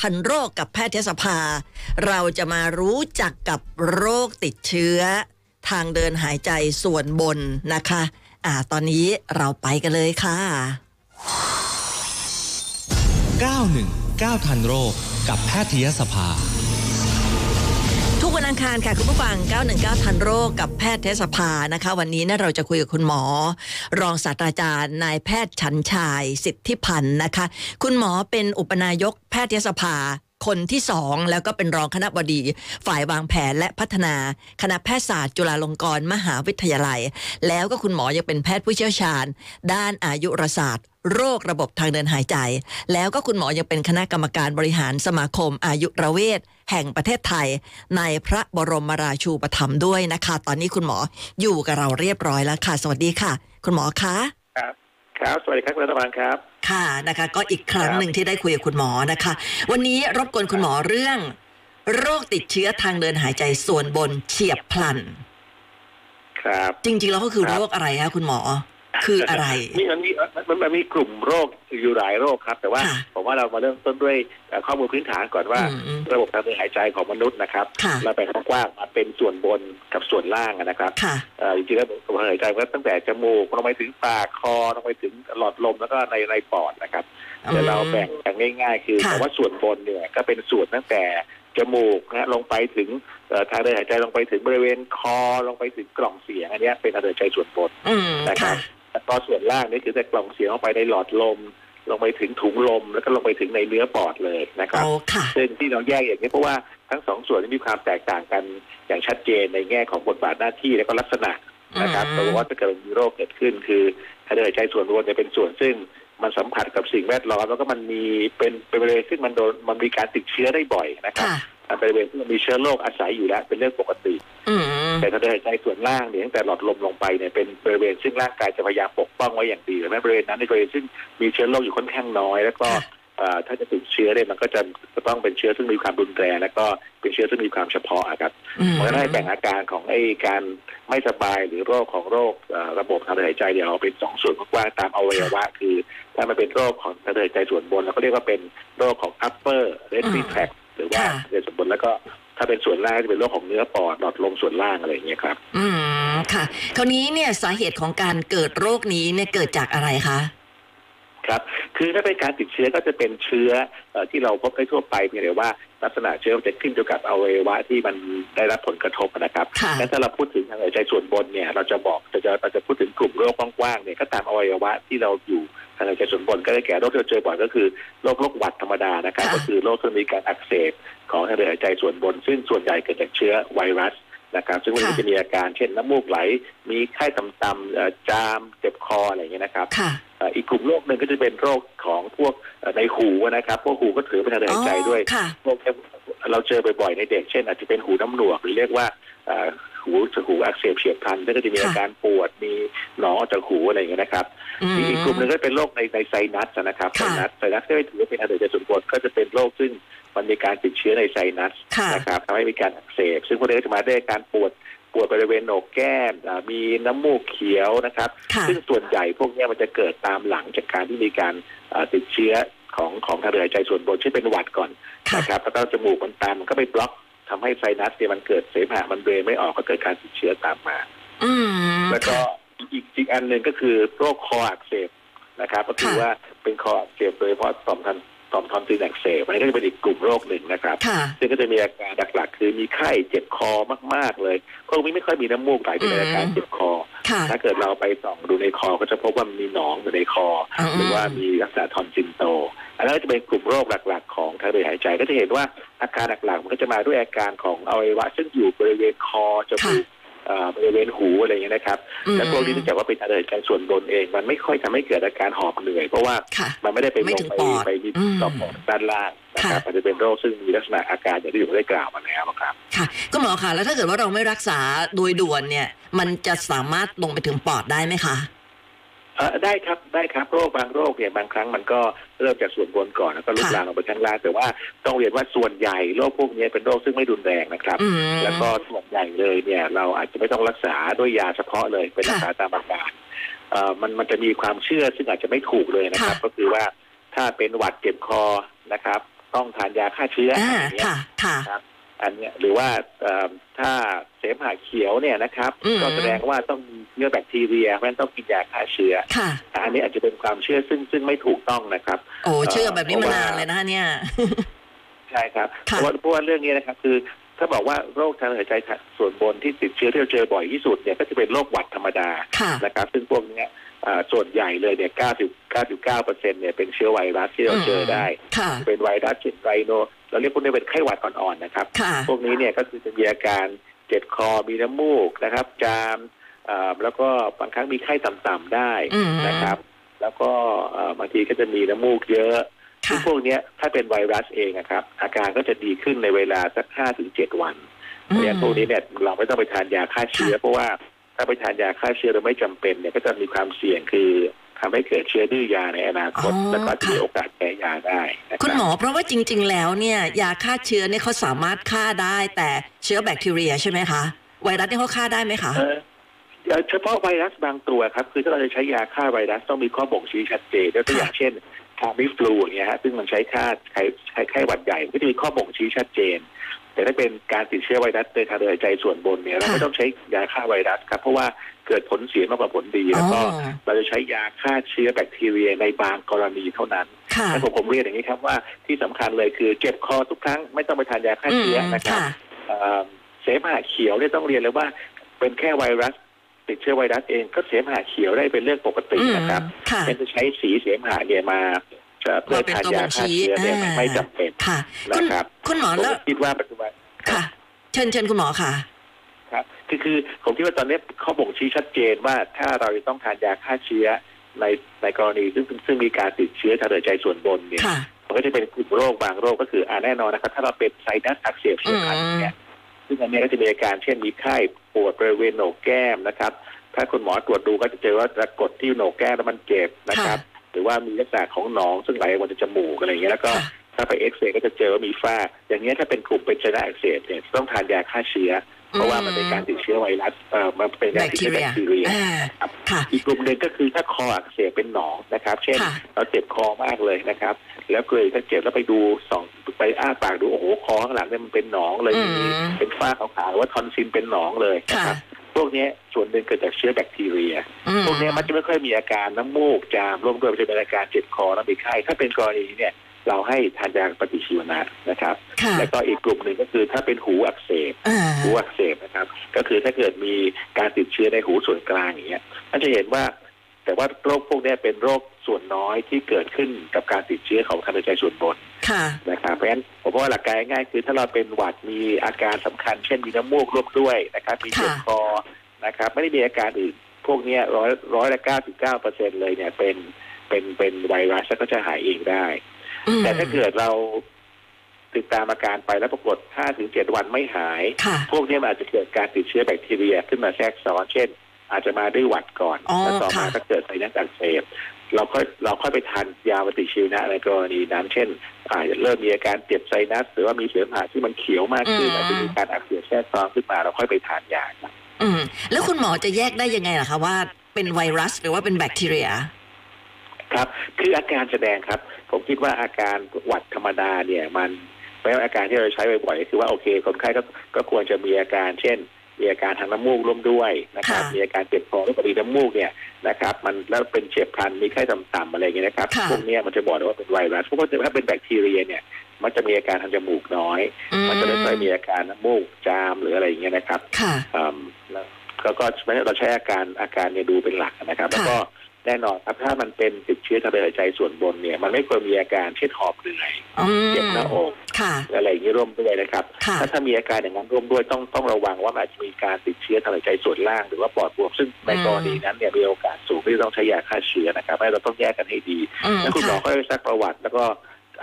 ทันโรคกับแพทยสภา เราจะมารู้จักกับโรคติดเชื้อ ทางเดินหายใจส่วนบนนะคะ อ่าตอนนี้เราไปกันเลยค่ะ 919 ทันโรคกับแพทยสภา อังคารค่ะ คุณผู้ฟัง 919 ทันโรคกับแพทยสภานะคะ วันนี้นี่ยเราจะคุยกับคุณหมอ รองศาสตราจารย์นายแพทย์ชันชายสิทธิพันธ์นะคะ คุณหมอเป็นอุปนายกแพทยสภาคนที่สองแล้วก็เป็นรองคณะบดี ฝ่ายวางแผนและพัฒนาคณะแพทยศาสตร์ จุฬาลงกรณ์มหาวิทยาลัย แล้วก็คุณหมอยังเป็นแพทย์ผู้เชี่ยวชาญ ด้านอายุรศาสตร์ โรคระบบทางเดินหายใจ แล้วก็คุณหมอยังเป็นคณะกรรมการบริหารสมาคมอายุรเวชแห่งประเทศไทย ในพระบรมราชูปถัมภ์ด้วยนะคะ ตอนนี้คุณหมออยู่กับเราเรียบร้อยแล้วค่ะ สวัสดีค่ะ คุณหมอคะครับครับสวัสดีครับคุณรัฐบาลครับ ค่ะนะคะ ก็อีกครั้งหนึ่งที่ได้คุยกับคุณหมอนะคะ วันนี้รบกวนคุณหมอเรื่อง โรคติดเชื้อทางเดินหายใจส่วนบนเฉียบพลัน ครับ จริงๆแล้วก็คือครับโรคอะไรคะคุณหมอ คืออะไรมีมันมีมันมันมีกลุ่มโรคอยู่หลายโรคครับ แต่ว่าค่ะผมว่าเรามาเริ่มต้นด้วยเอ่อข้อมูลพื้นฐานก่อนว่าอืมอืมระบบทางเดินหายใจของมนุษย์นะครับค่ะเราแบ่งกว้างๆมาเป็นส่วนบนกับส่วนล่างนะครับค่ะเอ่อจริงๆแล้วระบบทางเดินหายใจก็ตั้งแต่จมูกลงไปถึงปากคอลงไปถึงหลอดลมแล้วก็ในในปอดนะครับแต่เราแบ่งอย่างง่าย ๆ คือค่ะคำว่าส่วนบนเนี่ยก็เป็นส่วนตั้งแต่จมูกนะลงไปถึงเอ่อทางเดินหายใจลงไปถึงบริเวณคอลงไปถึงกล่องเสียงอันเนี้ยเป็นทางเดินหายใจส่วนบนอืมนะครับ ค่ะแล้วก็ส่วนล่างนี่คือแต่กล่องเสียงลงไปในหลอดลม ลงไปถึงถุงลม แล้วก็ลงไปถึงในเนื้อปอดเลยนะครับโอ้ค่ะซึ่งที่เราแยกอย่างนี้เพราะว่าทั้งสองส่วนนี้มีความแตกต่างกันอย่างชัดเจนในแง่ของบทบาทหน้าที่และก็ลักษณะนะครับอืมแต่ว่าถ้าเกิดมีโรคเกิดขึ้น คือทางเดินหายใจส่วนบนจะเป็นส่วนซึ่งมันสัมผัสกับสิ่งแวดล้อมแล้วก็มันมีเป็นเป็นบริเวณซึ่งมันโดนมันมีการติดเชื้อได้บ่อยนะครับค่ะมันเป็นบริเวณที่มันมีเชื้อโรคอาศัยอยู่แล้วเป็นเรื่องปกติอืม แต่ถ้าเดินหายใจส่วนล่างเนี่ยตั้งแต่หลอดลมลงไปเนี่ยเป็นบริเวณซึ่งร่างกายจะพยายามปกป้องไว้อย่างดีและบริเวณนั้นในบริเวณซึ่งมีเชื้อโรคอยู่ค่อนข้างน้อย แล้วก็ค่ะเอ่อถ้าจะติดเชื้อเนี่ยมันก็จะจะต้องเป็นเชื้อซึ่งมีความรุนแรงแล้วก็เป็นเชื้อซึ่งมีความเฉพาะอะครับอืมมันก็ได้แบ่งอาการของไอ้การไม่สบายหรือโรคของโรคเอ่อระบบทางเดินหายใจเดี๋ยวเอาเป็นสองส่วนกว้างๆตามอวัยวะ คือถ้ามันเป็นโรคของทางเดินหายใจส่วนบนเราก็เรียกว่าเป็นโรคของ upper respiratory tract หรือว่าค่ะทางเดินส่วนบนแล้วก็ ถ้าเป็นส่วนล่างจะเป็นโรคของเนื้อปอดหลอดลมส่วนล่างอะไรอย่างเงี้ยครับ อืมค่ะ คราวนี้เนี่ยสาเหตุของการเกิดโรคนี้เนี่ยเกิดจากอะไรคะครับคือถ้าเป็นการติดเชื้อก็จะเป็นเชื้อเอ่อที่เราพบได้ทั่วไปเพียงแต่ว่าลักษณะเชื้อมันจะขึ้นอยู่กับอวัยวะที่มันได้รับผลกระทบนะครับค่ะและถ้าเราพูดถึงทางหัวใจส่วนบนเนี่ย เราจะบอกจะจะเราจะพูดถึงกลุ่มโรคกว้างๆเนี่ยก็ตามอวัยวะที่เราอยู่ทางหัวใจส่วนบนก็ได้แก่โรคที่เราเจอบ่อยก็คือโรคโรคหวัดธรรมดานะครับค่ะก็คือโรคที่มีการอักเสบ ของทางเดินหายใจส่วนบน ซึ่งส่วนใหญ่เกิดจากเชื้อไวรัสนะครับ ซึ่งมันค่ะจะมีอาการเช่นน้ำมูกไหล มีไข้ต่ำๆเอ่อจามเจ็บคออะไรอย่างเงี้ยนะครับค่ะเอ่ออีกกลุ่มโรคหนึ่งก็จะเป็นโรคของพวกเอ่อในหูนะครับ พวกหูก็ถือเป็นทางเดินหายใจด้วยอ๋อค่ะพวกเนี้ยเราเจอบ่อยๆในเด็กเช่น อาจจะเป็นหูน้ำหนวกหรือเรียกว่าเอ่อ หูหูอักเสบเฉียบพลันซึ่งก็จะมีค่ะอาการปวดมีหนองออกจากหูอะไรอย่างเงี้ยนะครับอืมอีกกลุ่มหนึ่งก็เป็นโรคในในไซนัสนะครับไซค่ะนัสไซนัสก็ไม่ถือว่าเป็นทางเดินหายใจส่วนบนก็จะเป็นโรคซึ่งมันมีการติดเชื้อในไซนัสค่ะนะครับทำให้มีการอักเสบ ซึ่งพวกนี้ก็จะมาด้วยอาการปวดปวดบริเวณโหนกแก้มอ่ามีน้ำมูกเขียวนะครับค่ะซึ่งส่วนใหญ่พวกเนี้ยมันจะเกิดตามหลังจากการที่มีการเอ่อติดเชื้อของของทางเดินหายใจส่วนบนเช่นเป็นหวัดก่อนค่ะนะครับแล้วก็จมูกมันตันมันก็ไปบล็อก ทำให้ไซนัสเนี่ยมันเกิดเสมหะมัน drain ไม่ออกก็เกิดการติดเชื้อตามมาอืมแล้วก็ค่ะอีกอีกอันหนึ่งก็คือโรคคออักเสบนะครับ ก็คือค่ะว่าเป็นคออักเสบโดยเฉพาะต่อมทอน ต่อมทอนซิลอักเสบอันนี้ก็จะเป็นอีกกลุ่มโรคหนึ่งนะครับค่ะซึ่งก็จะมีอาการหลักๆ คือมีไข้เจ็บคอมากๆเลยพวกนี้ไม่ค่อยมีน้ำมูกไหลเป็นอาการเจ็บคอค่ะถ้าเกิดเราไปส่องดูในคอก็จะพบว่ามันมีหนองอยู่ในคออืมหรือว่ามีลักษณะทอนซิลโต อันนั้นก็จะเป็นกลุ่มโรคหลักๆ ของทางเดินหายใจก็จะเห็นว่าอาการหลักๆมันก็จะมาด้วยอาการของอวัยวะซึ่งอยู่บริเวณคอจมูกเอ่อ บริเวณหูอะไรอย่างเงี้ยนะครับอืมและพวกนี้เนื่องจากว่าเป็นทางเดินหายใจส่วนบนเอง มันไม่ค่อยทำให้เกิดอาการหอบเหนื่อย เพราะว่าค่ะมันไม่ได้ไปไม่ลถึงงไปปอดไปมีอืมต่อมปอดด้านล่างนะครับค่ะอาจจะเป็นโรคซึ่งมีลักษณะอาการอย่างที่ผมได้กล่าวมาแล้วครับค่ะคุณหมอคะแล้วถ้าเกิดว่าเราไม่รักษาโดยด่วนเนี่ย มันจะสามารถลงไปถึงปอดได้ไหมคะเอ่อ ได้ครับได้ครับโรคบางโรคเนี่ยบางครั้งมันก็เริ่มจากส่วนบนก่อนแล้วก็ลุกค่ะลามลงไปข้างล่างแต่ว่าต้องเรียนว่าส่วนใหญ่โรคพวกนี้เป็นโรคซึ่งไม่รุนแรงนะครับอืมแล้วก็ส่วนใหญ่เลยเนี่ยเราอาจจะไม่ต้องรักษาด้วยยาเฉพาะเลยเป็นรักษาตามอาการเอ่อมันมันจะมีความเชื่อซึ่งอาจจะไม่ถูกเลยนะครับค่ะก็คือว่าถ้าเป็นหวัดเจ็บคอนะครับ ต้องทานยาฆ่าเชื้ออ่าอะไรอย่างเงี้ยค่ะค่ะครับ อันเนี้ยหรือว่าเอ่อถ้าเสมหะเขียวเนี่ยนะครับอืมก็แสดงว่าต้องมีเชื้อแบคทีเรียเพราะฉะนั้นต้องกินยาฆ่าเชื้อค่ะอันนี้อาจจะเป็นความเชื่อซึ่งซึ่งไม่ถูกต้องนะครับ โอ้เชื่อแบบนี้เพมาราะว่านานเลยนะคะเนี่ยใช่ครับเพค่ะราะว่าเพราะว่าเรื่องนี้นะครับ คือถ้าบอกว่าโรคทางเดินหายใจส่วนบนที่ติดเชื้อที่เราเจอบ่อยที่สุดเนี่ยก็จะเป็นโรคหวัดธรรมดาค่ะนะครับ ซึ่งพวกเนี้ยอ่า ส่วนใหญ่เลยเนี่ย 90 99เปอร์เซ็นต์เนี่ยเป็นเชื้อไวรัสที่เราเจอได้ค่ะเป็นไวรัสเช่นไรโน เราเรียกพวกนี้เป็นไข้หวัดอ่อนๆนะครับค่ะพวกนี้เนี่ยก็คือจะมีอาการเจ็บคอ มีน้ำมูกนะครับ จามอ่าแล้วก็บางครั้งมีไข้ต่ำๆได้อืมนะครับ แล้วก็เอ่อบางทีก็จะมีน้ำมูกเยอะซึ่ค่ะงพวกเนี้ยถ้าเป็นไวรัสเองนะครับ อาการก็จะดีขึ้นในเวลาสักห้าถึงเจ็ดวันเพราะฉะนั้นพวกนี้เนี่ยเราไม่ต้องไปทานยาฆ่าเชื้อเพราะว่า ถ้าไปทานยาฆ่าเชื้อโดยไม่จำเป็นเนี่ยก็จะมีความเสี่ยงคือทำให้เกิดเชื้อดื้อยาในอนาคตอ๋อแล้วก็จะมีค่ะโอกาสแพ้ยาได้นะรับคุณหมอเพราะว่าจริง ๆ แล้วเนี่ยยาฆ่าเชื้อเนี่ยเขาสามารถฆ่าได้แต่เชื้อแบคทีเรียใช่ไหมคะ ไวรัสเนี่ยเขาฆ่าได้ไหมคะเอ่อเอ่อเฉพาะไวรัสบางตัวครับ คือถ้าเราจะใช้ยาฆ่าไวรัสต้องมีข้อบ่งชี้ชัดเจนยกตัวอย่างเช่นทามิฟลูอย่างเงี้ยฮะซึ่งมันใช้ฆ่าไข้ไข้ไข้หวัดใหญ่มันก็จะมีข้อบ่งชี้ชัดเจน แต่ถ้าเป็นการติดเชื้อไวรัสในทางเดินหายใจส่วนบนเนี่ยเราค่ะไม่ต้องใช้ยาฆ่าไวรัสครับเพราะว่าเกิดผลเสียมากกว่าผลดีแล้วก็อ๋อเราจะใช้ยาฆ่าเชื้อแบคทีเรียในบางกรณีเท่านั้นค่ะแต่ผมผมเรียนอย่างนี้ครับว่าที่สำคัญเลยคือเจ็บคอทุกครั้งไม่ต้องไปทานยาฆ่าอืมเชื้อนะครับค่ะเอ่อเสมหะเขียวเนี่ยต้องเรียนเลยว่าเป็นแค่ไวรัสติดเชื้อไวรัสเองก็เสมหะเขียวได้เป็นเรื่องปกติอืมนะครับค่ะเป็นจะใช้สีเสมหะเนี่ยมา เอ่อเพื่อมาเป็นทานตัวบ่ยางฆ่าชี้เชื้อเนี่ยอ่าไม่จำเป็นค่ะคุณนะครับคุณหมอผมแล้วคิดว่าปัจจุบันค่ะ เชิญเชิญคุณหมอค่ะครับคือคือผมคิดว่าตอนนี้ข้อบ่งชี้ชัดเจนว่าถ้าเราจะต้องทานยาฆ่าเชื้อในในกรณีซึ่งซึ่งมีการติดเชื้อทางเดินหายใจส่วนบนเนี่ยค่ะมันก็จะเป็นกลุ่มโรคบางโรคก็คืออ่าแน่นอนนะครับ ถ้าเราเป็นไซนัสอักเสบเฉียบพลันเนี่ยซึ่งอันนี้ก็จะมีอาการเช่นมีไข้ปวดบริเวณโหนกแก้มนะครับ ถ้าคุณหมอตรวจดูก็จะเจอว่าจะกดที่โหนกแก้มแล้วมันเจ็บนะครับ หรือว่ามีลักษณะของหนองซึ่งไหลออกมาจากจมูกอะไรอย่างเงี้ยแล้วก็ค่ะถ้าไปเอ็กซเรย์ก็จะเจอว่ามีฝ้า อย่างเงี้ยถ้าเป็นกลุ่มเป็นไซนัสอักเสบเนี่ยต้องทานยาฆ่าเชื้อ เพราะว่ามันเป็นการติดเชื้อไวรัสเอ่อมันเป็นแบการคติดทีเชื้อเรีแบยคทีเรียอ่าครับค่ะอีกกลุ่มหนึ่งก็คือถ้าคออักเสบเป็นหนองนะครับ เช่นค่ะเราเจ็บคอมากเลยนะครับ แล้วเคยถ้าเจ็บแล้วไปดูสองไปอ้าปากดูโอ้โหคอข้างหลังเนี่ยมันเป็นหนองเลยอืมีมเป็นฝ้าขาวๆหรือว่าทอนซิลเป็นหนองเลยนะค่ะครับ พวกเนี้ยส่วนหนึ่งเกิดจากเชื้อแบคทีเรียอืมพวกเนี้ยมันจะไม่ค่อยมีอาการน้ำมูกจามร่วมด้วยมันจะเป็นอาการเจ็บคอแล้วมีไข้ถ้าเป็นกรณีเนี่ยเราให้ทานยาปฏิชีวนะนะครับค่ะแล้วก็อีกกลุ่มหนึ่งก็คือถ้าเป็นหูอักเสบอ่าหูอักเสบนะครับ ก็คือถ้าเกิดมีการติดเชื้อในหูส่วนกลางอย่างเงี้ยมันจะเห็นว่าแต่ว่าโรคพวกเนี้ยเป็นโรค ส่วนน้อยที่เกิดขึ้นกับการติดเชื้อของทางเดินใจส่วนบนค่ะนะครับเพราะฉะนั้นผมว่าหลักการง่ายๆคือถ้าเราเป็นหวัดมีอาการสำคัญ เช่นมีน้ำมูกร่วมด้วยนะครับมีเจ็บค่ะคอนะครับไม่ได้มีอาการอื่นพวกเนี้ยร้อยร้อยละเก้าสิบเก้าเปอร์เซ็นเลยเนี่ยเป็นเป็นเป็นไวรัสแล้วก็จะหายเองได้อืมแต่ถ้าเกิดเราติดตามอาการไปแล้วปรากฏ5ถึง7วันไม่หายค่ะพวกนี้มันอาจจะเกิดการติดเชื้อแบคทีเรียขึ้นมาแทรกซ้อนเช่น อาจจะมาด้วยหวัดก่อนอ๋อแล้วต่อมาค่ะก็เกิดไซนัสอักเสบ เราค่อยเราค่อยไปทานยาปฏิชีวนะในกรณีนั้นเช่นอาจจะเริ่มมีอาการเจ็บไซนัส หรือว่ามีเสมหะที่มันเขียวมากขึ้นอาจจะมีการอักเสบแทรกซ้อนขึ้นมาเราค่อยไปทานยาครับอืมแล้วคุณหมอจะแยกได้ยังไงล่ะคะว่าเป็นไวรัสหรือว่าเป็นแบคทีเรีย ครับ คืออาการแสดงครับ ผมคิดว่าอาการหวัดธรรมดาเนี่ย มันไม่ว่าอาการที่เราใช้บ่อยๆก็คือว่าโอเค คนไข้ก็ก็ควรจะมีอาการ เช่น มีอาการทางน้ำมูกร่วมด้วยนะครับค่ะมีอาการเจ็บคอแล้วก็มีน้ำมูกเนี่ยนะครับ มันแล้วเป็นเฉียบพลันมีไข้ต่ำๆอะไรอย่างเงี้ยนะครับค่ะพวกเนี้ยมันจะบอกได้ว่าเป็นไวรัสเพราะว่าถ้าเป็นแบคทีเรียเนี่ยมันจะมีอาการทางจมูกน้อยอืมันจะไม่ค่อยมีอาการน้ำมูกจามหรืออะไรอย่างเงี้ยนะครับค่ะอืมแล้วแล้วก็เราใช้อาการอาการเนี่ยดูเป็นหลักนะครับ แล้วก็ แน่นอนครับถ้ามันเป็นติดเชื้อทางเดินหายใจส่วนบนเนี่ย มันไม่ควรมีอาการเช่นหอบเหนื่อยอืมเจ็บหน้าอกค่ะหรืออะไรอย่างนี้ร่วมด้วยนะครับค่ะถ้าถ้ามีอาการอย่างนั้นร่วมด้วยต้องต้องระวังว่ามันอาจจะมีการติดเชื้อทางเดินหายใจส่วนล่างหรือว่าปอดบวมซึ่งในกรณีนั้นเนี่ยมีโอกาสสูงที่ต้องใช้ยาฆ่าเชื้อนะครับให้เราต้องแยกกันให้ดีอืมแล้วคุณหมอค่ะก็ซักประวัติแล้วก็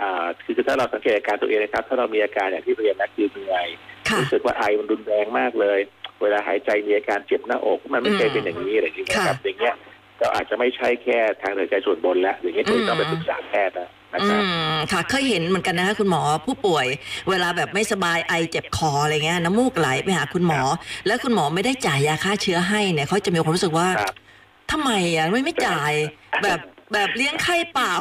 อ่าคือถ้าเราสังเกตอาการตัวเองนะครับ ถ้าเรามีอาการอย่างที่เรียนนะคือเหนื่อยค่ะรู้สึกว่าไอมันรุนแรงมากเลย เวลาหายใจมีอาการเจ็บหน้าอกมันไม่เคยอืมเป็นอย่างนี้อะไรอย่างเงี้ยนะครับค่ะอย่างเงี้ย ก็อาจจะไม่ใช่แค่ทางเดินหายใจส่วนบนแล้วอย่างเงี้ยอืมต้องไปปรึกษาแพทย์นะนะอืครับมค่ะเคยเห็นเหมือนกันนะคะคุณหมอผู้ป่วย เวลาแบบไม่สบายไอเจ็บคออะไรเงี้ยน้ำมูกไหลไปหาคุณหมอ แล้วคุณหมอไม่ได้จ่ายยาฆ่าเชื้อให้เนี่ยเขาจะมีความรู้สึกว่าครับทำไมอะไม่ไม่จ่ายแบบแบบเลี้ยงไข้เปล่า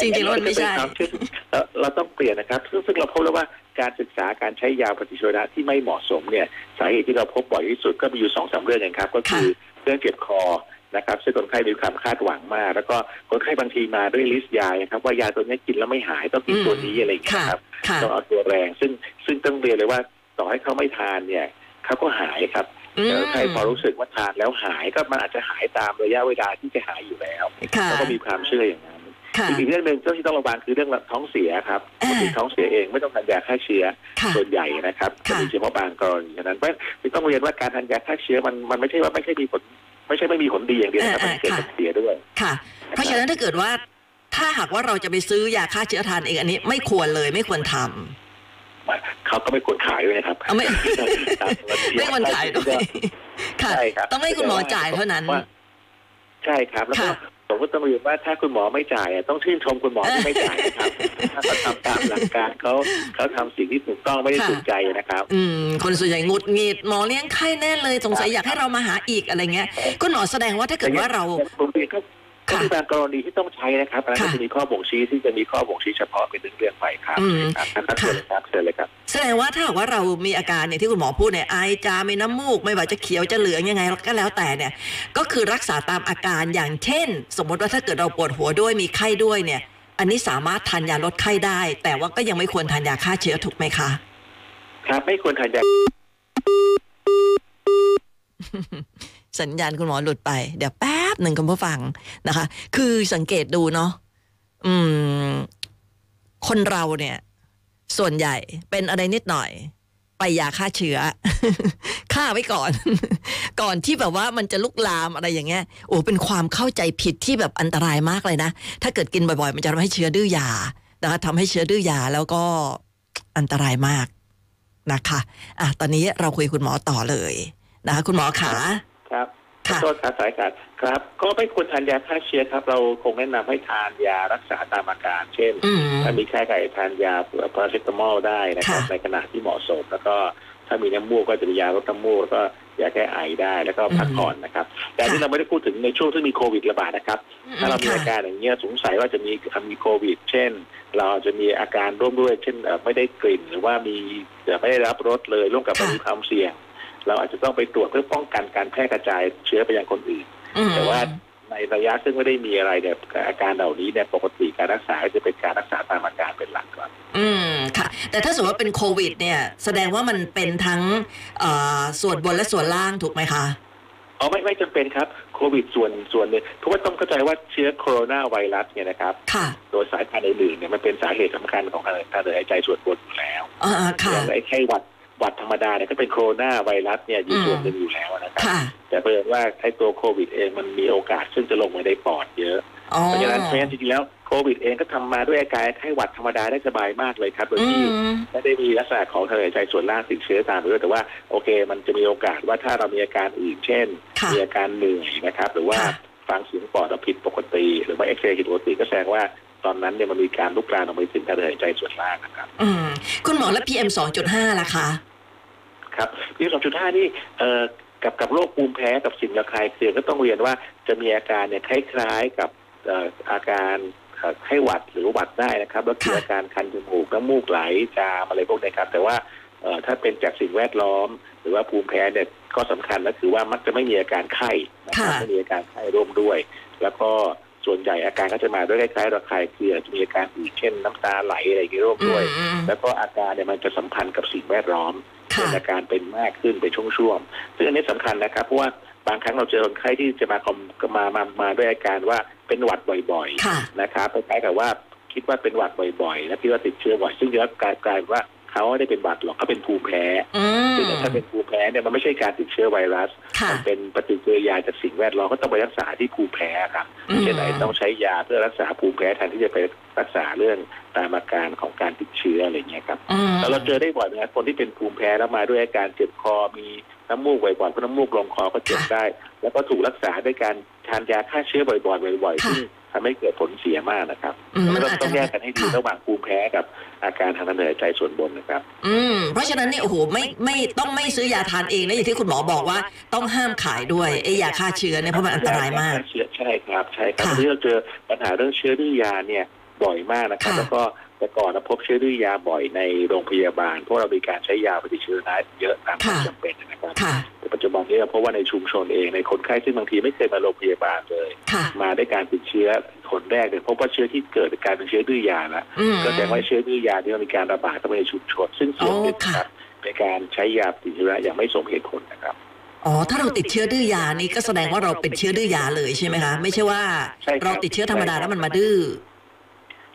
จริงๆแล้วมันไม่ใช่อัก็เป็นความเชื่อเราเราต้องเปลี่ยนนะครับ ซึ่งซึ่งเราพบแล้วว่า การศึกษาการใช้ยาปฏิชีวนะที่ไม่เหมาะสมเนี่ยสาเหตุที่เราพบบ่อยที่สุดก็มีอยู่สองสามเรื่องเองครับ ก็คือเรื่องเจ็บคอนะครับซึ่งคนไข้มีความคาดหวังมาก แล้วก็คนไข้บางทีมาด้วยลิสต์ยานะครับว่ายาตัวนี้กินแล้วไม่หายต้องกินตัวนี้อะไรอย่างเงี้ยค่ะนะครับค่ะต้องเอาตัวแรง ซึ่งซึ่งต้องเรียนเลยว่าต่อให้เขาไม่ทานเนี่ยเขาก็หายครับอืมแต่ใครพอรู้สึกว่าทานแล้วหายก็มันอาจจะหายตามระยะเวลาที่จะหายอยู่แล้วค่ะแล้วก็มีความเชื่ออย่างนั้นค่ะ อีกเรื่องหนึ่งที่ต้องระวังคือเรื่องท้องเสียครับอ่าบางทีท้องเสียเองไม่ต้องทานยาฆ่าเชื้อค่ะส่วนใหญ่นะครับค่ะจะมีเฉพาะบางกรณีฉะนั้นเพราะฉะนั้นต้องเรียนว่าการทานยาฆ่าเชื้อมันมันไม่ใช่ว่าไม่ใช่มีผลไม่ใช่ไม่มีผลดีอย่างเดียวนะครับเออมันเกิดค่ะผลเสียด้วยค่ะ เพราะฉะนั้นถ้าเกิดว่าถ้าหากว่าเราจะไปซื้อยาฆ่าเชื้อทานเองอันนี้ไม่ควรเลยไม่ควรทำเขาก็ไม่ควรขายด้วยนะครับเอาไม่ครับไม่ควรขายด้วยค่ะใช่ครับต้องให้คุณหมอจ่ายเท่านั้นว่าใช่ครับแล้วก็ค่ะ ผมก็ต้องเรียนว่าถ้าคุณหมอไม่จ่ายอะต้องชื่นชมคุณหมอที่ไม่จ่ายนะครับถ้าเขาทำตามหลักการเขาเขาทำสิ่งที่ถูกต้องไม่ได้ค่ะถูกใจนะครับ อืมคนส่วนใหญ่หงุดหงิดหมอเลี้ยงไข้แน่เลยสงสัยอยากให้เรามาหาอีกอะไรเงี้ยคุณหมอแสดงว่าถ้าเกิดว่าเราบางที ก็ก็ค่ะมีบางกรณีที่ต้องใช้นะครับอันนั้นก็ค่ะจะมีข้อบ่งชี้ที่จะมีข้อบ่งชี้เฉพาะเป็นเรื่องๆไปครับอืมครับท่านเชิญเลยครับเชิญเลยครับแสดงว่าถ้าหากว่าเรามีอาการอย่างที่คุณหมอพูดเนี่ยไอจามมีน้ำมูก ไม่ว่าจะเขียวจะเหลืองยังไงก็แล้วแต่เนี่ย ก็คือรักษาตามอาการอย่างเช่น สมมติว่าถ้าเกิดเราปวดหัวด้วยมีไข้ด้วยเนี่ย อันนี้สามารถทานยาลดไข้ได้ แต่ว่าก็ยังไม่ควรทานยาฆ่าเชื้อถูกไหมคะ ครับไม่ควรทานยา สัญญาณคุณหมอหลุดไป เดี๋ยวแป๊บหนึ่งคุณผู้ฟังนะคะ คือสังเกตดูเนาะอืม คนเราเนี่ย ส่วนใหญ่เป็นอะไรนิดหน่อย ไปยาฆ่าเชื้อฆ่าไว้ก่อน ก่อนที่แบบว่ามันจะลุกลามอะไรอย่างเงี้ยโอ้เป็นความเข้าใจผิดที่แบบอันตรายมากเลยนะ ถ้าเกิดกินบ่อยๆ มันจะทำให้เชื้อดื้อยานะคะทำให้เชื้อดื้อยาแล้วก็อันตรายมากนะคะ อะ ตอนนี้เราคุยคุณหมอต่อเลยนะคะคุณหมอขา ครับขอค่ะโทษครับสายการครับ ก็ไม่ควรทานยาฆ่าเชื้อครับ เราคงแนะนำให้ทานยารักษาตามอาการ เช่นอืมถ้ามีไข้ไก่ทานยาพาราเซตามอลได้นะครับค่ะในขณะที่เหมาะสม แล้วก็ถ้ามีน้ำมูกก็จะมียาลดน้ำมูกแล้วก็ยาแก้ไอได้แล้วก็พักผ่อนนะครับ แต่อันที่ค่ะเราไม่ได้พูดถึงในช่วงที่มีโควิดระบาดนะครับ ถ้าเรามีอาการอย่างเงี้ยสงสัยว่าจะมีมีโควิด เช่น เราอาจจะมีอาการร่วมด้วย เช่นเอ่อไม่ได้กลิ่นหรือว่ามีเอ่อไม่ได้รับรสเลยร่วมกับค่ะมีความเสี่ยง เราอาจจะต้องไปตรวจเพื่อป้องกันการแพร่กระจายเชื้อไปยังคนอื่นอืมแต่ว่าในระยะซึ่งไม่ได้มีอะไรเนี่ยอาการเหล่านี้เนี่ยปกติการรักษาก็จะเป็นการรักษาตามอาการเป็นหลักก่อนอืมค่ะ แต่ถ้าสมมติว่าเป็นโควิด เนี่ย แสดงว่ามันเป็นทั้งเอ่อส่วนบนและส่วนล่างถูกไหมคะอ๋อไม่ไม่จำเป็นครับโควิดส่วนส่วนหนึ่งเพราะว่าต้องเข้าใจว่าเชื้อโคโรนาไวรัสเนี่ยนะครับค่ะโดยสายพันธุ์อื่นๆเนี่ยมันเป็นสาเหตุสำคัญของการการเดินหายใจส่วนบนอยู่แล้วอ่าค่ะอย่างไอ้ไข้หวัด หวัดธรรมดาเนี่ยก็เป็นโคโรนาไวรัสเนี่ยอยู่อืมส่วนหนึ่งอยู่แล้วนะครับค่ะแต่เพิ่มว่าไอ้ตัวโควิดเองมันมีโอกาสซึ่งจะลงไปในปอดเยอะอ๋อเพราะฉะนั้นเพราะฉะนั้นจริงๆแล้วโควิดเองก็ทำมาด้วยอาการไข้หวัดธรรมดาได้สบายมากเลยครับโดยอืที่มไม่ได้มีลักษณะของทางเดินหายใจส่วนล่างติดเชื้อตามไปด้วยแต่ว่าโอเค มันจะมีโอกาสว่าถ้าเรามีอาการอื่นเช่นค่ะมีอาการเหนื่อยนะครับ หรือว่าค่ะฟังเสียงปอดเราผิดปกติ หรือว่าเอ็กซเรย์ผิดปกติก็แสดงว่าตอนนั้นเนี่ยมันมีการลุกลามออกไปถึงทางเดินหายใจส่วนล่างนะครับ อืมคุณหมอและ PM 2.5ล่ะคะ ครับพีสองจุดห้านี่เอ่อกับกับโรคภูมิแพ้กับสิ่งระคายเคืองก็ต้องเรียนว่าจะมีอาการเนี่ยคล้ายๆกับเอ่ออาการเอ่อไข้หวัดหรือหวัดได้นะครับ แล้วคือค่ะอาการคันจมูกน้ำมูกไหลจามอะไรพวกนี้ครับแต่ว่าเอ่อถ้าเป็นจากสิ่งแวดล้อม หรือว่าภูมิแพ้เนี่ยก็สำคัญก็คือว่ามักจะไม่มีอาการไข้นะครับค่ะไม่มีอาการไข้ร่วมด้วย แล้วก็ส่วนใหญ่อาการก็จะมาด้วยคล้ายๆระคายเคืองจะมีอาการอื่นเช่นน้ำตาไหลอะไรอย่างนี้ร่วมอืด้วยมอืมแล้วก็อาการเนี่ยมันจะสัมพันธ์กับสิ่งแวดล้อมค่ะ เป็นอาการเป็นมากขึ้นเป็นช่วงๆซึ่งอันนี้สำคัญนะครับเพราะว่าบางครั้งเราเจอคนไข้ที่จะมาคอมมามามาด้วยอาการว่าเป็นหวัดบ่อยค่ะๆนะครับคล้ายๆกับว่าคิดว่าเป็นหวัดบ่อยๆ แล้วคิดว่าติดเชื้อบ่อย ซึ่งจริงๆแล้วกลายกลายเป็นว่า เขาไม่ได้เป็นหวัดหรอกเขาเป็นภูมิแพ้อืมซึ่งถ้าเป็นภูมิแพ้เนี่ยมันไม่ใช่การติดเชื้อไวรัสค่ะมันเป็นปฏิกิริยาจากสิ่งแวดล้อมก็ต้องไปรักษาที่ภูมิแพ้ครับอืมเช่นไหนต้องใช้ยาเพื่อรักษาภูมิแพ้แทนที่จะไปรักษาเรื่องตามอาการของการติดเชื้ออะไรอย่างเงี้ยครับอืมแล้วเราเจอได้บ่อยนะครับคนที่เป็นภูมิแพ้แล้วมาด้วยอาการเจ็บคอมีน้ำมูกบ่อยๆเพราะน้ำมูกลงคอก็เจ็บค่ะได้ แล้วก็ถูกรักษาด้วยการทานยาฆ่าเชื้อบ่อยๆบ่อยๆค่ะซึ่ง ทำให้เกิดผลเสียมากนะครับอืมมันต้องอาจต้จะองแยกกันให้ดีค่ะระหว่างภูมิแพ้กับอาการทางเดินหายใจส่วนบนนะครับ อืมเพราะฉะนั้นเนี่ยโอ้โหไม่ไม่ต้องไม่ซื้อยาทานเองนะอย่างที่คุณหมอบอกว่าต้องห้ามขายด้วยไอ้ยาฆ่าเชื้อเนี่ยเพราะมันอันตรายมากเชื้อใช่ครับใช่ครับค่ะวันนี้เราเจอปัญหาเรื่องเชื้อดื้อยาเนี่ยบ่อยมากนะครับค่ะแล้วก็ แต่ก่อนเราพบเชื้อดื้อยาบ่อยในโรงพยาบาล เพราะเรามีการใช้ยาปฏิชีวนะเยอะตามความจำเป็นนะครับค่ะแต่ปัจจุบันนี้เราพบว่าในชุมชนเองในคนไข้ซึ่งบางทีไม่เคยมาโรงพยาบาลเลยค่ะมาได้การติดเชื้อคนแรกเนี่ยพบว่าเชื้อที่เกิดจากการเป็นเชื้อดื้อยาละอืมก็แสดงว่าเชื้อดื้อยาที่มีการระบาดเข้าไปในชุมชน ซึ่งส่วนหนึ่งอ๋อค่ะนะครับในการใช้ยาปฏิชีวนะอย่างไม่สมเหตุผลนะครับอ๋อ ถ้าเราติดเชื้อดื้อยานี่ก็แสดงว่าเราเป็นเชื้อดื้อยาเลยใช่ไหมคะ ไม่ใช่ว่าใช่ครับเราติดเชื้อธรรมดาแล้วมันมาดื้อ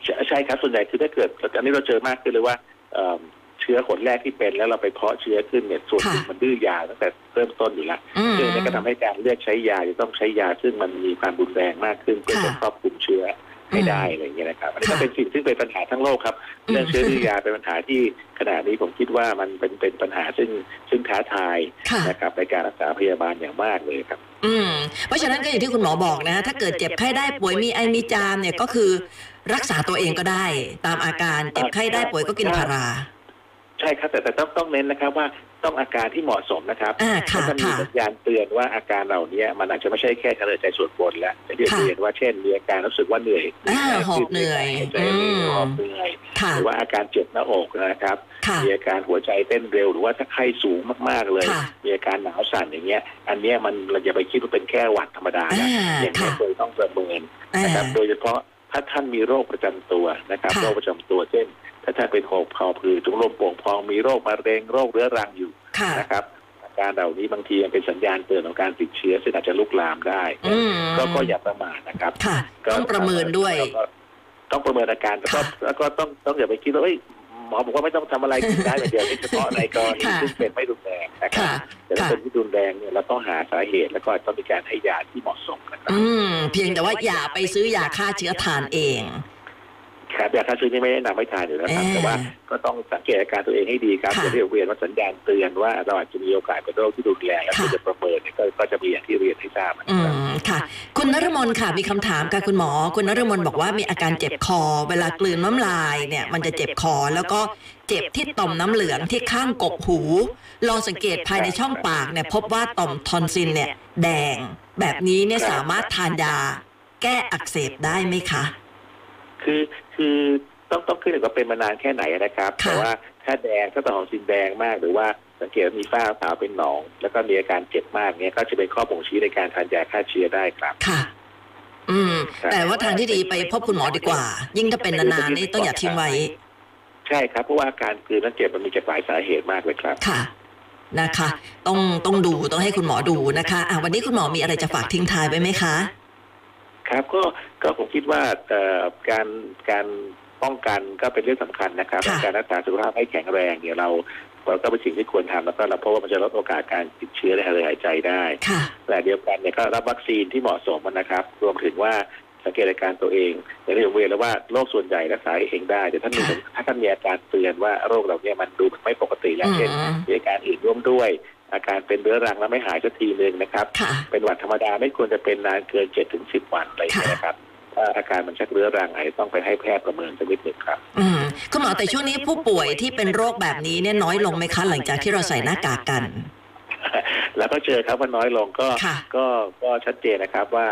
ใช่ใช่ครับส่วนใหญ่คือถ้าเกิดอันนี้เราเจอมากขึ้นเลยว่าเอิ่มเชื้อคนแรกที่เป็นแล้วเราไปเพาะเชื้อขึ้นเนี่ยส่วนหนึ่งค่ะมันดื้อยาตั้งแต่เริ่มต้นอยู่แล้วอืมซึ่งนี่ก็ทำให้การเลือกใช้ยาจะต้องใช้ยาซึ่งมันมีความรุนแรงมากขึ้นเพื่อจะค่ะครอบคลุมเชื้อ ให้ได้อืมอะไรอย่างเงี้ยนะครับอันนี้ก็ค่ะเป็นสิ่งที่เป็นปัญหาทั้งโลกครับอืมเรื่องเชื้อดื้อยาเป็นปัญหาที่ขณะนี้ผมคิดว่ามันเป็นเป็นปัญหาซึ่งซึ่งท้าทายค่ะนะครับในการรักษาพยาบาลอย่างมากเลยครับ อืมเพราะฉะนั้นก็อย่างที่คุณหมอบอกนะ ถ้าเกิดเจ็บไข้ได้ป่วยมีไอมีจามเนี่ยก็คือรักษาตัวเองก็ได้ตามอาการเจ็บไข้ได้ป่วยก็กินพาราใช่ครับแต่แต่ต้องต้องเน้นนะครับว่า ต้องอาการที่เหมาะสมนะครับอ่าเพค่ะราะมันมีค่ะสัญญาณเตือนว่าอาการเหล่านี้มันอาจจะไม่ใช่แค่ทางเดินใจส่วนบนแล้วแต่ที่ค่ะเรียนว่าเช่นมีอาการรู้สึกว่าเหนื่อยอ่าหอบเหนื่อยใจอืมหอบเหนื่อยค่ะหรือว่าอาการเจ็บหน้าอกนะครับค่ะมีอาการหัวใจเต้นเร็วหรือว่าถ้าไข้สูงมากๆเลยค่ะมีอาการหนาวสั่นอย่างเงี้ย อันเนี้ยมันเราอย่าไปคิดว่าเป็นแค่หวัดธรรมดานะอ่าอย่างนี้ค่ะควรต้องประเมินอ่านะครับ โดยเฉพาะถ้าท่านมีโรคประจำตัวนะครับค่ะโรคประจำตัวเช่น ถ้าท่านเป็นหอบคอผืดถุงลมโป่งพองมีโรคมะเร็งโรคเรื้อรังอยู่ค่ะนะครับอาการเหล่านี้บางทีมันเป็นสัญญาณเตือนของการติดเชื้อซึ่งอาจจะลุกลามได้ อืมก็ก็อย่าประมาทนะครับค่ะ ก็ต้องประเมินด้วยแล้วก็ต้องประเมินอาการแล้วก็ค่ะแล้วก็ต้องต้องอย่าไปคิดว่าเอ้ยหมอบอกว่าไม่ต้องทำอะไรกินได้อย่างเดียวนี่เฉพาะในกรณีค่ะซึ่งเป็นไม่รุนแรงนะครับค่ะ แต่ถ้าค่ะเป็นที่รุนแรงเนี่ยเราต้องหาสาเหตุแล้วก็ต้องมีการให้ยาที่เหมาะสมนะครับ อืม เพียงแต่ว่าอย่าไปซื้อยาฆ่าเชื้อทานเอง ครับยาฆ่าเชื้อนี่ไม่แนะนำให้ทานอยู่แล้วครับเอ่อแต่ว่าก็ต้องสังเกตอาการตัวเองให้ดีครับค่ะจะเรียกเวียนว่าสัญญาณเตือนว่าเราอาจจะมีโอกาสเป็นโรคที่รุนแรงแล้วค่ะควรจะประเมินเนี่ยก็ก็จะมีอย่างที่เรียนให้ทราบนะอืครับมค่ะ คุณนรมนค่ะมีคำถามค่ะคุณหมอ คุณนรมนบอกว่ามีอาการเจ็บคอ เวลากลืนน้ำลายเนี่ยมันจะเจ็บคอแล้วก็เจ็บที่ต่อมน้ำเหลืองที่ข้างกกหู ลองสังเกตภายในช่องปากเนี่ยพบว่าต่อมทอนซิลเนี่ยแดง แบบนี้เนี่ยสามารถทานยาแก้อักเสบได้ไหมคะคือ คือต้องต้องขึ้นอยู่กับเป็นมานานแค่ไหนนะครับค่ะแต่ว่าถ้าแดงถ้าต่อมซินแดงมากหรือว่าสังเกตว่ามีฝ้าขาวเป็นหนอง แล้วก็มีอาการเจ็บมากเนี้ยก็จะเป็นข้อบ่งชี้ในการทานยาฆ่าเชื้อได้ครับค่ะ อืมครับแต่ว่าทางที่ดีไปพบคุณหมอดีกว่า ยิ่งถ้าเป็นนานๆนี่ต้องอย่าทิ้งไว้ ใช่ครับเพราะว่าอาการกลืนนั้นเจ็บมันมีจากหลายสาเหตุมากเลยครับค่ะนะคะ ต้องต้องดูต้องให้คุณหมอดูนะคะอะวันนี้คุณหมอมีอะไรจะฝากทิ้งท้ายไว้ไหมคะ ครับก็ ก็ผมคิดว่าเอ่อการการป้องกันก็เป็นเรื่องสำคัญนะครับค่ะการรักษาสุขภาพให้แข็งแรงเนี่ยเราเราก็เป็นสิ่งที่ควรทำแล้วก็เราเพราะว่ามันจะลดโอกาสการติดเชื้อในทางเดินหายใจได้ค่ะแต่เดียวกันเนี่ยก็รับวัคซีนที่เหมาะสมนะครับ รวมถึงว่าสังเกตอาการตัวเองอย่างที่ผมเรียนแล้วว่าโรคส่วนใหญ่รักษาเองได้ แต่ท่านมีค่ะถ้าท่านมีอาการเตือนว่าโรคเหล่านี้มันดูไม่ปกติแล้วอืเช่นมมีอาการอื่นร่วมด้วย อาการเป็นเรื้อรังแล้วไม่หายสักทีหนึ่งนะครับค่ะเป็นหวัดธรรมดาไม่ควรจะเป็นนานเกินเจ็ดถึงสิบวันอะไรอย่างเงี้ยนะครับถ้า อาการมันชักเรื้อรังอาจจะต้องไปให้แพทย์ประเมินสักนิดหนึ่งครับอืมคุณหมอแต่ช่วงนี้ผู้ป่วยที่เป็นโรคแบบนี้เนี่ยน้อยลงไหมคะหลังจากที่เราใส่หน้ากากกัน แล้วก็เจอครับว่าน้อยลงก็ค่ะก็ก็ชัดเจนนะครับว่า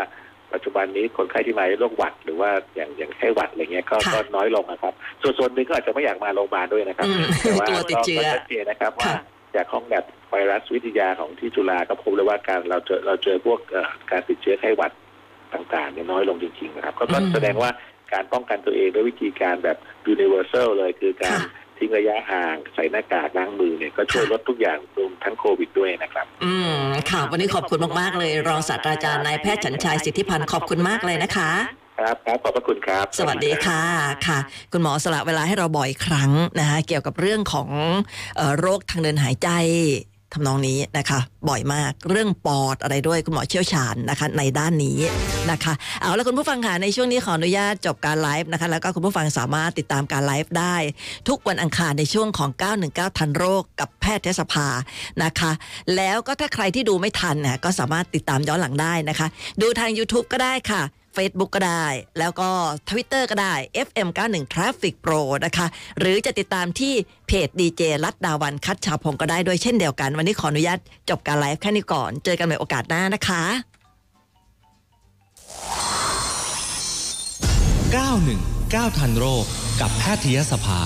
ปัจจุบันนี้คนไข้ที่มาด้วยโรคหวัดหรือว่าอย่างอย่างไข้หวัดอะไรเงี้ยก็ค่ะก็น้อยลงนะครับ ส่วนส่วนหนึ่งก็อาจจะไม่อยากมาโรงพยาบาลด้วยนะครับอืมแต่ว่ากลัวติดเชื้อก็ชัดเจนนะครับว่าค่ะจากห้องแบบไวรัสวิทยาของที่จุฬาก็พบเลยว่าการเราเจอเราเจอพวกเอ่อการติดเชื้อไข้หวัด ต่างๆเนี่ยน้อยลงจริงๆนะครับ ก็ก็อืมแสดงว่าการป้องกันตัวเองด้วยวิธีการแบบ universal เลยคือการค่ะทิ้งระยะห่างใส่หน้ากากล้างมือเนี่ยก็ช่วยค่ะลดทุกอย่างรวมทั้งโควิดด้วยนะครับ อืมค่ะวันนี้ขอบคุณมากๆเลย รองศาสตราจารย์นายแพทย์ฉันชัยสิทธิพันธ์ขอบคุณมากเลยนะคะครับครับขอบพระคุณครับ สวัสดีค่ะค่ะ คุณหมอสละเวลาให้เราบ่อยครั้งนะคะเกี่ยวกับเรื่องของเอ่อโรคทางเดินหายใจ ทำนองนี้นะคะ บ่อยมากเรื่องปอดอะไรด้วยคุณหมอเชี่ยวชาญนะคะ ในด้านนี้นะคะ เอาแล้วคุณผู้ฟังค่ะในช่วงนี้ขออนุญาตจบการไลฟ์นะคะ แล้วก็คุณผู้ฟังสามารถติดตามการไลฟ์ได้ ทุกวันอังคารในช่วงของ 919 ทันโรคกับแพทยสภานะคะ แล้วก็ถ้าใครที่ดูไม่ทันเนี่ยก็สามารถติดตามย้อนหลังได้นะคะ ดูทาง YouTube ก็ได้ค่ะ Facebook ก็ได้ แล้วก็ Twitter ก็ได้ FM91 Traffic Pro นะคะ หรือจะติดตามที่เพจดีเจรัตดาวันคัดชาวพงก็ได้ด้วยเช่นเดียวกัน วันนี้ขออนุญาตจบการไลฟ์แค่นี้ก่อน เจอกันใหม่โอกาสหน้านะคะ 91 9ทันโรคกับแพทยสภา